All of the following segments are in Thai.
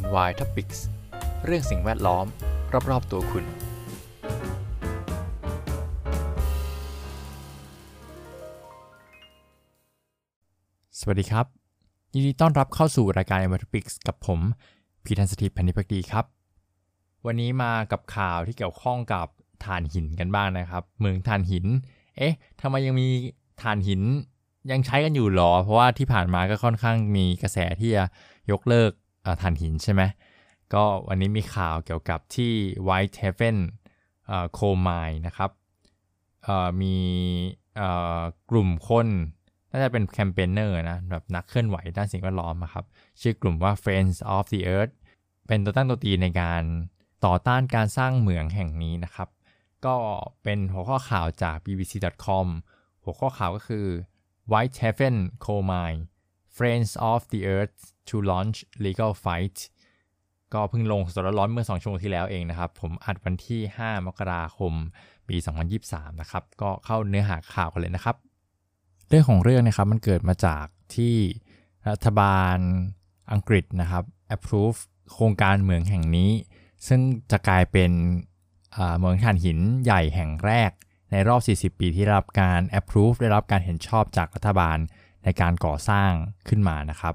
NY Topics เรื่องสิ่งแวดล้อม รอบๆตัวคุณ สวัสดีครับ ยินดีต้อนรับเข้าสู่รายการ NY Topics กับผม พีทันสถิตพันธิพักดีครับ วันนี้มากับข่าวที่เกี่ยวข้องกับถ่านหินกันบ้างนะครับ เมืองถ่านหิน เอ๊ะทำไมยังมีถ่านหินยังใช้กันอยู่หรอ เพราะว่าที่ผ่านมาก็ค่อนข้างมีกระแสที่จะยกเลิก ถ่านหินใช่ไหมก็วันนี้มีข่าวเกี่ยวกับที่ White Heaven Coal Mine นะครับมีกลุ่มคนน่าจะเป็นแคมเปญเนอร์นะแบบนักเคลื่อนไหวด้านสิ่งแวดล้อมครับ ชื่อกลุ่มว่า Friends of the Earth เป็นตัวตั้งตัวตีในการต่อต้านการสร้างเหมืองแห่งนี้นะครับ ก็เป็นหัวข้อข่าวจาก bbc.com หัวข้อข่าวก็คือ White Heaven Coal Mine Friends of the Earth to launch legal fight ก็เพิ่งลงสดร้อนเมื่อ 2ชั่วโมงที่แล้วเองนะครับ ผมอัดวันที่ 5 มกราคม ปี 2023 นะครับ ก็เข้าเนื้อหาข่าวกันเลยนะครับ เรื่องของเรื่องนะครับมันเกิดมาจากที่รัฐบาลอังกฤษนะครับ approve โครงการเหมืองแห่งนี้ ซึ่งจะกลายเป็นเหมืองถ่านหินใหญ่แห่งแรกในรอบ 40 ปีที่รับการ approve ได้รับการเห็นชอบจากรัฐบาล ในการก่อสร้างขึ้นมานะครับ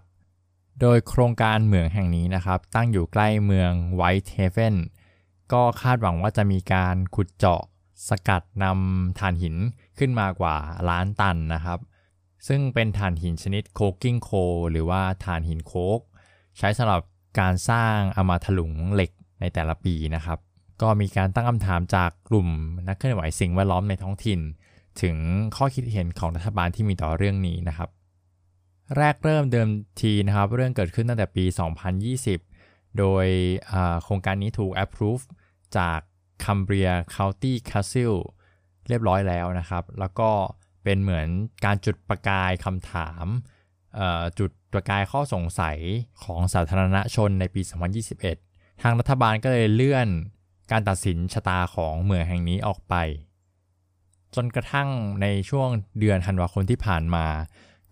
โดยโครงการเหมืองแห่งนี้นะครับ ตั้งอยู่ใกล้เมืองไวท์เฮเวนก็คาดหวังว่าจะมีการขุดเจาะสกัดนำถ่านหินขึ้นมากว่าล้านตันนะครับ ซึ่งเป็นถ่านหินชนิดโคกิ้งโคหรือว่าถ่านหินโคก ใช้สำหรับการสร้างอามาถลุงเหล็กในแต่ละปีนะครับ ก็มีการตั้งคำถามจากกลุ่มนักเคลื่อนไหวสิ่งแวดล้อมในท้องถิ่น ถึงข้อคิดเห็นของรัฐบาลที่มีต่อเรื่องนี้นะครับ แรกเริ่มเดิมทีนะครับ เรื่องเกิดขึ้นตั้งแต่ปี 2020 โดยโครงการนี้ถูก approve จาก Cumbria County Council เรียบร้อยแล้วนะครับ แล้วก็เป็นเหมือนการจุดประกายคำถาม จุดประกายข้อสงสัยของสาธารณชนในปี 2021 ทางรัฐบาลก็เลยเลื่อนการตัดสินชะตาของเมืองแห่งนี้ออกไป จนกระทั่งในช่วงเดือนธันวาคมที่ผ่านมา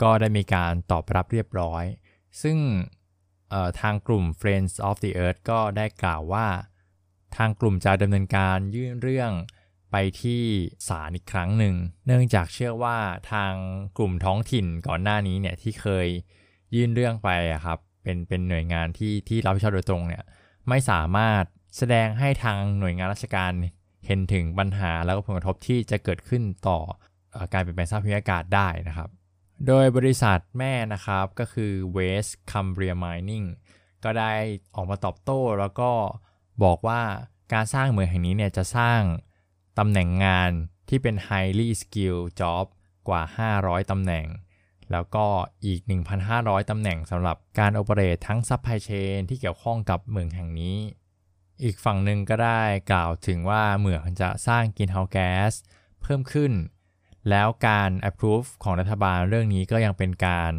ก็ได้มีการตอบรับเรียบร้อย ซึ่งทางกลุ่ม Friends of the Earth ก็ได้กล่าวว่า ทางกลุ่มจะดำเนินการยื่นเรื่องไปที่ศาลอีกครั้งหนึ่ง เนื่องจากเชื่อว่าทางกลุ่มท้องถิ่นก่อนหน้านี้เนี่ยที่เคยยื่นเรื่องไปครับเป็นเป็นหน่วยงานที่ที่รับผิดชอบโดยตรงเนี่ยไม่สามารถแสดงให้ทางหน่วยงานราชการเห็นถึงปัญหาแล้วก็ผลกระทบที่จะเกิดขึ้นต่อการเปลี่ยนแปลงสภาพภูมิอากาศได้นะครับ โดยบริษัทแม่นะครับก็คือ West Cumbria Mining ก็ได้ออกมาตอบโต้แล้วก็บอกว่าการสร้างเหมืองแห่งนี้เนี่ยจะสร้างตำแหน่งงานที่เป็น highly skilled job กว่า 500 ตำแหน่ง แล้วก็อีก 1,500 ตำแหน่งสำหรับการ operate ทั้ง supply chain ที่เกี่ยวข้องกับเหมืองแห่งนี้ อีกฝั่งหนึ่งก็ได้กล่าวถึงว่าเหมืองจะสร้าง greenhouse gas เพิ่มขึ้น แล้วการ approve ของรัฐบาลเรื่องนี้ก็ยังเป็นการ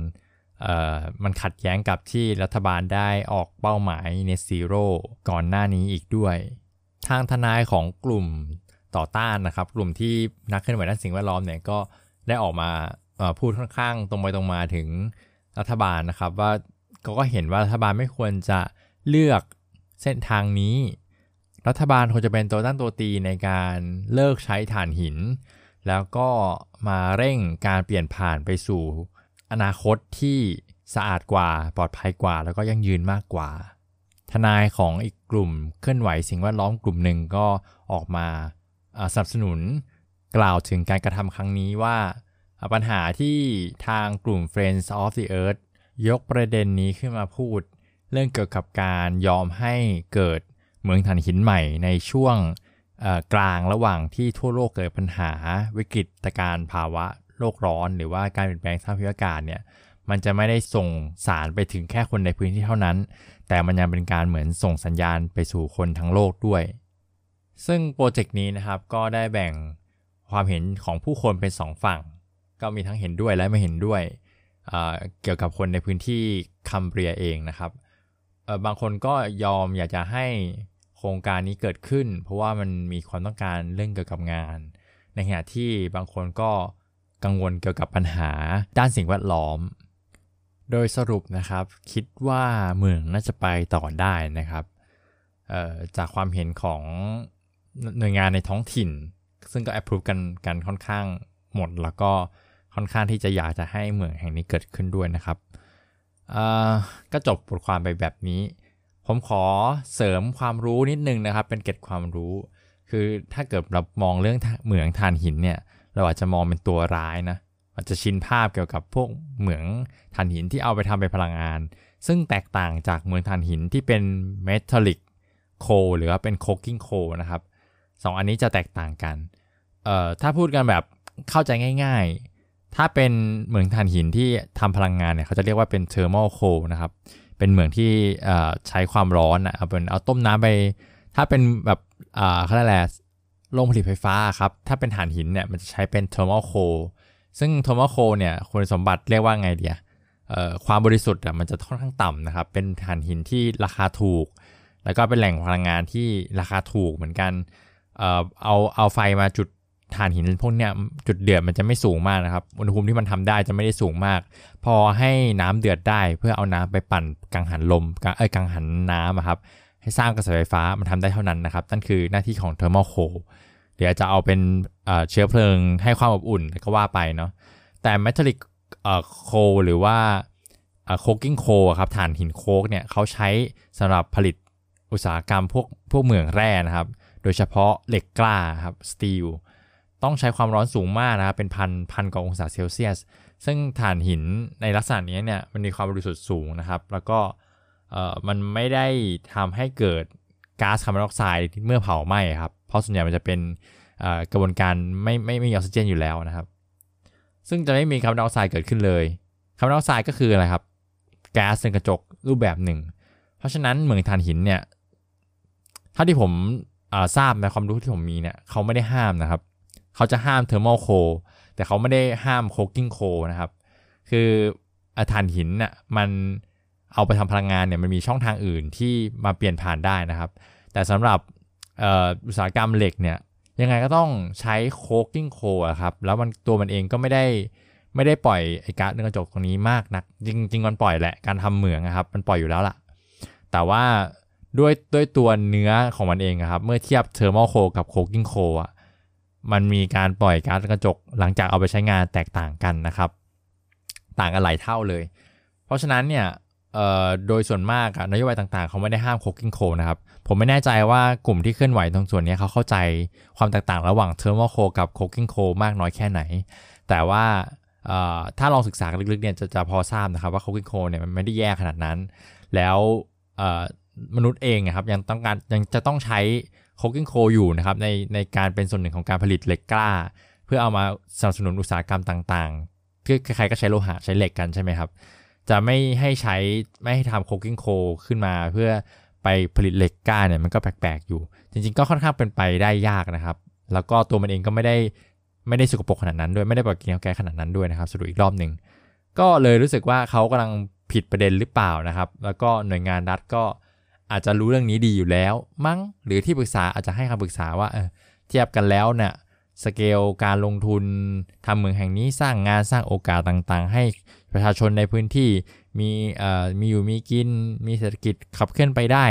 มันขัดแย้งกับที่รัฐบาลได้ออกเป้าหมาย net zero ก่อนหน้านี้อีกด้วย ทางทนายของกลุ่มต่อต้านนะครับ กลุ่มที่นักเคลื่อนไหวด้านสิ่งแวดล้อมเนี่ยก็ได้ออกมาพูดค่อนข้างตรงไปตรงมาถึงรัฐบาลนะครับ ว่าก็เห็นว่ารัฐบาลไม่ควรจะเลือกเส้นทางนี้ รัฐบาลควรจะเป็นตัวตั้งตัวตีในการเลิกใช้ถ่านหิน แล้วก็มาเร่งการเปลี่ยนผ่านไปสู่ อนาคตที่สะอาดกว่าปลอดภัยกว่า แล้วก็ยั่งยืนมากกว่า ทนายของอีกกลุ่มเคลื่อนไหวสิ่งแวดล้อมกลุ่มหนึ่งก็ออกมาสนับสนุนกล่าวถึงการกระทำครั้งนี้ว่า ปัญหาที่ทางกลุ่ม Friends of the Earth ยกประเด็นนี้ขึ้นมาพูด เรื่องเกี่ยวกับการยอมให้เกิดเมืองถ่านหินใหม่ในช่วง กลางระหว่างที่ทั่วโลกเกิดปัญหาวิกฤตการภาวะโลกร้อน หรือว่าการเปลี่ยนแปลงสภาพอากาศเนี่ยมันจะไม่ได้ส่งสารไปถึงแค่คนในพื้นที่เท่านั้น แต่มันยังเป็นการเหมือนส่งสัญญาณไปสู่คนทั้งโลกด้วย ซึ่งโปรเจกต์นี้นะครับก็ได้แบ่งความเห็นของผู้คนเป็น 2 ฝั่ง ก็มีทั้งเห็นด้วยและไม่เห็นด้วยเเกี่ยวกับคนในพื้นที่คัมเบรียเองนะครับบางคนก็ยอมอยากจะให้ โครงการนี้เกิดขึ้น เพราะว่ามันมีความต้องการเรื่องเกี่ยวกับงาน ในขณะที่บางคนก็กังวลเกี่ยวกับปัญหาด้านสิ่งแวดล้อม โดยสรุปนะครับคิดว่าเมืองน่าจะไปต่อได้นะครับจากความเห็นของหน่วยงานในท้องถิ่น ซึ่งก็ approve กันกันค่อนข้างหมด แล้วก็ค่อนข้างที่จะอยากจะให้เมืองแห่งนี้เกิดขึ้นด้วยนะครับก็จบบทความไปแบบนี้ ผมขอเสริมความรู้นิดนึงนะครับ เป็นเก็ดความรู้ คือถ้าเกิดเรามองเรื่องเหมืองถ่านหินเนี่ยเราอาจจะมองเป็นตัวร้ายนะอาจจะชินภาพเกี่ยวกับพวกเหมืองถ่านหินที่เอาไปทำเป็นพลังงาน ซึ่งแตกต่างจากเหมืองถ่านหินที่เป็น metallic coal หรือว่าเป็น coking coal นะครับสองอันนี้จะแตกต่างกันเอ่อถ้าพูดกันแบบเข้าใจง่าย ๆ ถ้าเป็นเหมืองถ่านหินที่ทำพลังงานเนี่ยเขาจะเรียกว่าเป็นเทอร์ม a ลโคนะครับ เป็นเหมืองที่ใช้ความร้อนเอาเป็นเอาต้มน้ำไป ถ้าเป็นแบบเขาเรียกอะไรโรงผลิตไฟฟ้าครับ ถ้าเป็นถ่านหินเนี่ยมันจะใช้เป็นเทอร์ม a ลโคซึ่ง thermal coal เนี่ยคุณสมบัติเรียกว่าไงเดียความบริสุทธิ์อะมันจะค่อนข้างต่ำนะครับ เป็นถ่านหินที่ราคาถูก แล้วก็เป็นแหล่งพลังงานที่ราคาถูกเหมือนกัน เอ่อเอาเอาไฟมาจุด ถ่านหินพวกเนี้ยจุดเดือดมันจะไม่สูงมากนะครับ อุณหภูมิที่มันทำได้จะไม่ได้สูงมาก พอให้น้ำเดือดได้เพื่อเอาน้ำไปปั่นกังหันลมเอ้ยกังหันน้ำครับให้สร้างกระแสไฟฟ้ามันทำได้เท่านั้นนะครับ นั่นคือหน้าที่ของ thermal coal เดี๋ยวจะเอาเป็นเชื้อเพลิงให้ความอบอุ่นก็ว่าไปเนาะแต่ metallic coal หรือว่า coking coal ครับถ่านหิน coke เนี่ยเขาใช้สำหรับผลิตอุตสาหกรรมพวกพวกเหมืองแร่นะครับ โดยเฉพาะเหล็กกล้าครับ steel ต้องใช้ความร้อนสูงมากนะครับเป็นพันพันกว่าองศาเซลเซียส ซึ่งถ่านหินในลักษณะนี้เนี่ยมันมีความบริสุทธิ์สูงนะครับ แล้วก็มันไม่ได้ทำให้เกิดก๊าซคาร์บอนไดออกไซด์เมื่อเผาไหม้ครับ เพราะส่วนใหญ่มันจะเป็นกระบวนการไม่ไม่ไม่มีออกซิเจนอยู่แล้วนะครับ ซึ่งจะไม่มีคาร์บอนไดออกไซด์เกิดขึ้นเลยคาร์บอนไดออกไซด์ก็คืออะไรครับแก๊สเรือนกระจกรูปแบบหนึ่ง เพราะฉะนั้นเหมืองถ่านหินเนี่ยถ้าที่ผมทราบในความรู้ที่ผมมีเนี่ยเขาไม่ได้ห้ามนะครับ เขาจะห้าม thermal coal แต่เขาไม่ได้ห้าม coking coal นะครับ คือถ่านหินน่ะมันเอาไปทำพลังงานเนี่ยมันมีช่องทางอื่นที่มาเปลี่ยนผ่านได้นะครับ แต่สำหรับอุตสาหกรรมเหล็กเนี่ยยังไงก็ต้องใช้ coking coal อะครับ แล้วมันตัวมันเองก็ไม่ได้ไม่ได้ปล่อยไอ้ก๊าซเรือนกระจกตรงนี้มากนัก จริงจริงมันปล่อยแหละการทำเหมืองนะครับมันปล่อยอยู่แล้วล่ะ แต่ว่าด้วยด้วยตัวเนื้อของมันเองครับ เมื่อเทียบ thermal coal กับ coking coal อะ มันมีการปล่อยก๊าซกระจกหลังจากเอาไปใช้งานแตกต่างกันนะครับ ต่างกันหลายเท่าเลย เพราะฉะนั้นเนี่ยโดยส่วนมากนโยบายต่างๆ เขาไม่ได้ห้าม coking coal นะครับ ผมไม่แน่ใจว่ากลุ่มที่เคลื่อนไหวตรงส่วนนี้เขาเข้าใจความแตกต่างระหว่าง thermal coal กับ coking coal มากน้อยแค่ไหน แต่ว่าถ้าลองศึกษาลึกๆเนี่ยจะจะพอทราบนะครับว่า coking coal เนี่ยมันไม่ได้แย่ขนาดนั้น แล้วมนุษย์เองครับยังต้องการยังจะต้องใช้ coking coal อยู่นะครับในในการเป็นส่วนหนึ่งของการผลิตเหล็กกล้า เพื่อเอามาสนับสนุนอุตสาหกรรมต่างๆคือใครๆก็ใช้โลหะใช้เหล็กกันใช่ไหมครับ จะไม่ให้ใช้ไม่ให้ทำ coking coal ขึ้นมาเพื่อไปผลิตเหล็กกล้าเนี่ยมันก็แปลกๆอยู่ จริงๆก็ค่อนข้างเป็นไปได้ยากนะครับ แล้วก็ตัวมันเองก็ไม่ได้ไม่ได้สกปรกขนาดนั้นด้วยไม่ได้ปล่อยกินแก๊สขนาดนั้นด้วยนะครับสรุปอีกรอบหนึ่งก็เลยรู้สึกว่าเขากำลังผิดประเด็นหรือเปล่านะครับ แล้วก็หน่วยงานรัฐก็ อาจจะรู้เรื่องนี้ดีอยู่แล้ว มั้งหรือที่ปรึกษาอาจจะให้คำปรึกษาว่าเเทียบกันแล้วเนี่ยสเกลการลงทุนทำเมืองแห่งนี้สร้างงานสร้างโอกาสต่างๆ ให้ประชาชนในพื้นที่มีเอ่อมีอยู่มีกิน มีเศรษฐกิจขับเคลื่อนไปได้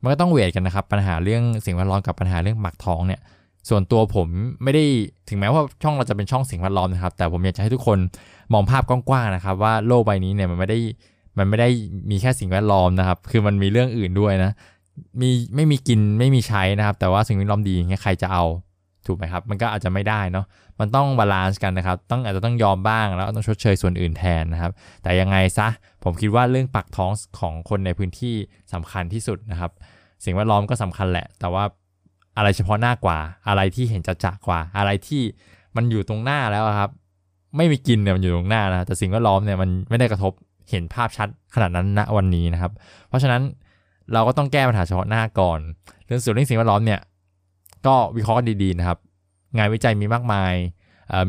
มันก็ต้องเวทกันนะครับ ปัญหาเรื่องสิ่งแวดล้อมกับปัญหาเรื่องหมักท้องเนี่ยส่วนตัวผมไม่ได้ถึงแม้ว่าช่องเราจะเป็นช่องสิ่งแวดล้อมนะครับ แต่ผมอยากจะให้ทุกคนมองภาพกว้างๆนะครับ ว่าโลกใบนี้เนี่ยมันไม่ได้ มันไม่ได้มีแค่สิ่งแวดล้อมนะครับ คือมันมีเรื่องอื่นด้วยนะ มีไม่มีกินไม่มีใช้นะครับ แต่ว่าสิ่งแวดล้อมดีใครจะเอาถูกไหมครับ มันก็อาจจะไม่ได้เนาะ มันต้อง balance กันนะครับ ต้องอาจจะต้องยอมบ้างแล้วต้องชดเชยส่วนอื่นแทนนะครับ แต่ยังไงซะ ผมคิดว่าเรื่องปากท้องของคนในพื้นที่สำคัญที่สุดนะครับ สิ่งแวดล้อมก็สำคัญแหละ แต่ว่าอะไรเฉพาะหน้ากว่า อะไรที่เห็นจะจากกว่า อะไรที่มันอยู่ตรงหน้าแล้วครับ ไม่มีกินเนี่ยมันอยู่ตรงหน้านะ แต่สิ่งแวดล้อมเนี่ยมันไม่ได้กระทบ เห็นภาพชัดขนาดนั้นณวันนี้นะครับ เพราะฉะนั้นเราก็ต้องแก้ปัญหาเฉพาะหน้าก่อน เรื่องส่วนเรื่องสิ่งแวดล้อมเนี่ยก็วิเคราะห์ดีๆนะครับ งานวิจัยมีมากมาย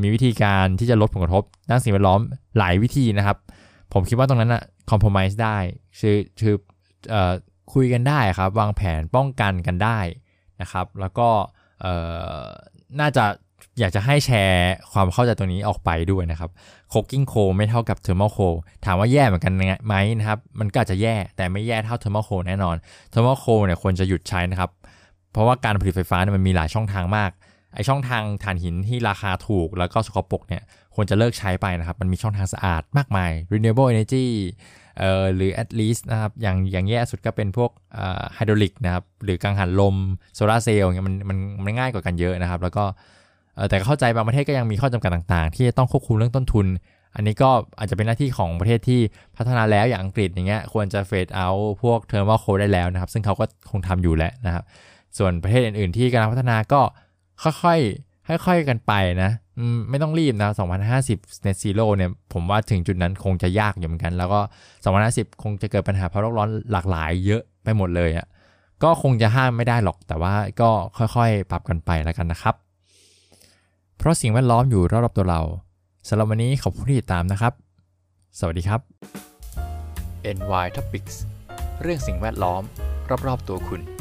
มีวิธีการที่จะลดผลกระทบด้านสิ่งแวดล้อมหลายวิธีนะครับ ผมคิดว่าตรงนั้นอะคอมเพลมไพร์ได้คือคือคุยกันได้ครับ วางแผนป้องกันกันได้นะครับ แล้วก็น่าจะ อยากจะให้แชร์ความเข้าใจตรงนี้ออกไปด้วยนะครับ cooking coal ไม่เท่ากับ thermal coal ถามว่าแย่เหมือนกันไหมนะครับ มันก็อาจจะแย่แต่ไม่แย่เท่า thermal coal แน่นอน thermal coal เนี่ยควรจะหยุดใช้นะครับ เพราะว่าการผลิตไฟฟ้าเนี่ยมันมีหลายช่องทางมากไอ้ช่องทางถ่านหินที่ราคาถูกแล้วก็สกปรกเนี่ยควรจะเลิกใช้ไปนะครับ มันมีช่องทางสะอาดมากมาย renewable energy เอ่อหรือ at least นะครับ อย่างอย่างแย่สุดก็เป็นพวก hydraulic นะครับ หรือกังหันลมโซลาเซลล์เนี่ยมันมันมันง่ายกว่ากันเยอะนะครับ แล้วก็ แต่เข้าใจบางประเทศก็ยังมีข้อจำกัดต่างๆ ที่จะต้องควบคุมเรื่องต้นทุน อันนี้ก็อาจจะเป็นหน้าที่ของประเทศที่พัฒนาแล้วอย่างอังกฤษอย่างเงี้ยควรจะ phase out พวก thermal coal ได้แล้วนะครับ ซึ่งเขาก็คงทำอยู่แหละนะครับ ส่วนประเทศอื่นๆ ที่กำลังพัฒนาก็ค่อยๆค่อยๆกันไปนะไม่ต้องรีบนะ 2050 net zero เนี่ย ผมว่าถึงจุดนั้นคงจะยากอยู่เหมือนกัน แล้วก็ 2050 คงจะเกิดปัญหาภาวะโลกร้อนหลากหลายเยอะไปหมดเลยอะ่ะ ก็คงจะห้ามไม่ได้หรอก แต่ว่าก็ค่อยๆ ปรับกันไปแล้วกันนะครับ ราะสิ่งแวดล้อมอยู่รอบๆตัวเราสำหรับวันนี้ขอบคุณที่ติดตามนะครับ สวัสดีครับ NY Topics เรื่องสิ่งแวดล้อม รอบๆตัวคุณ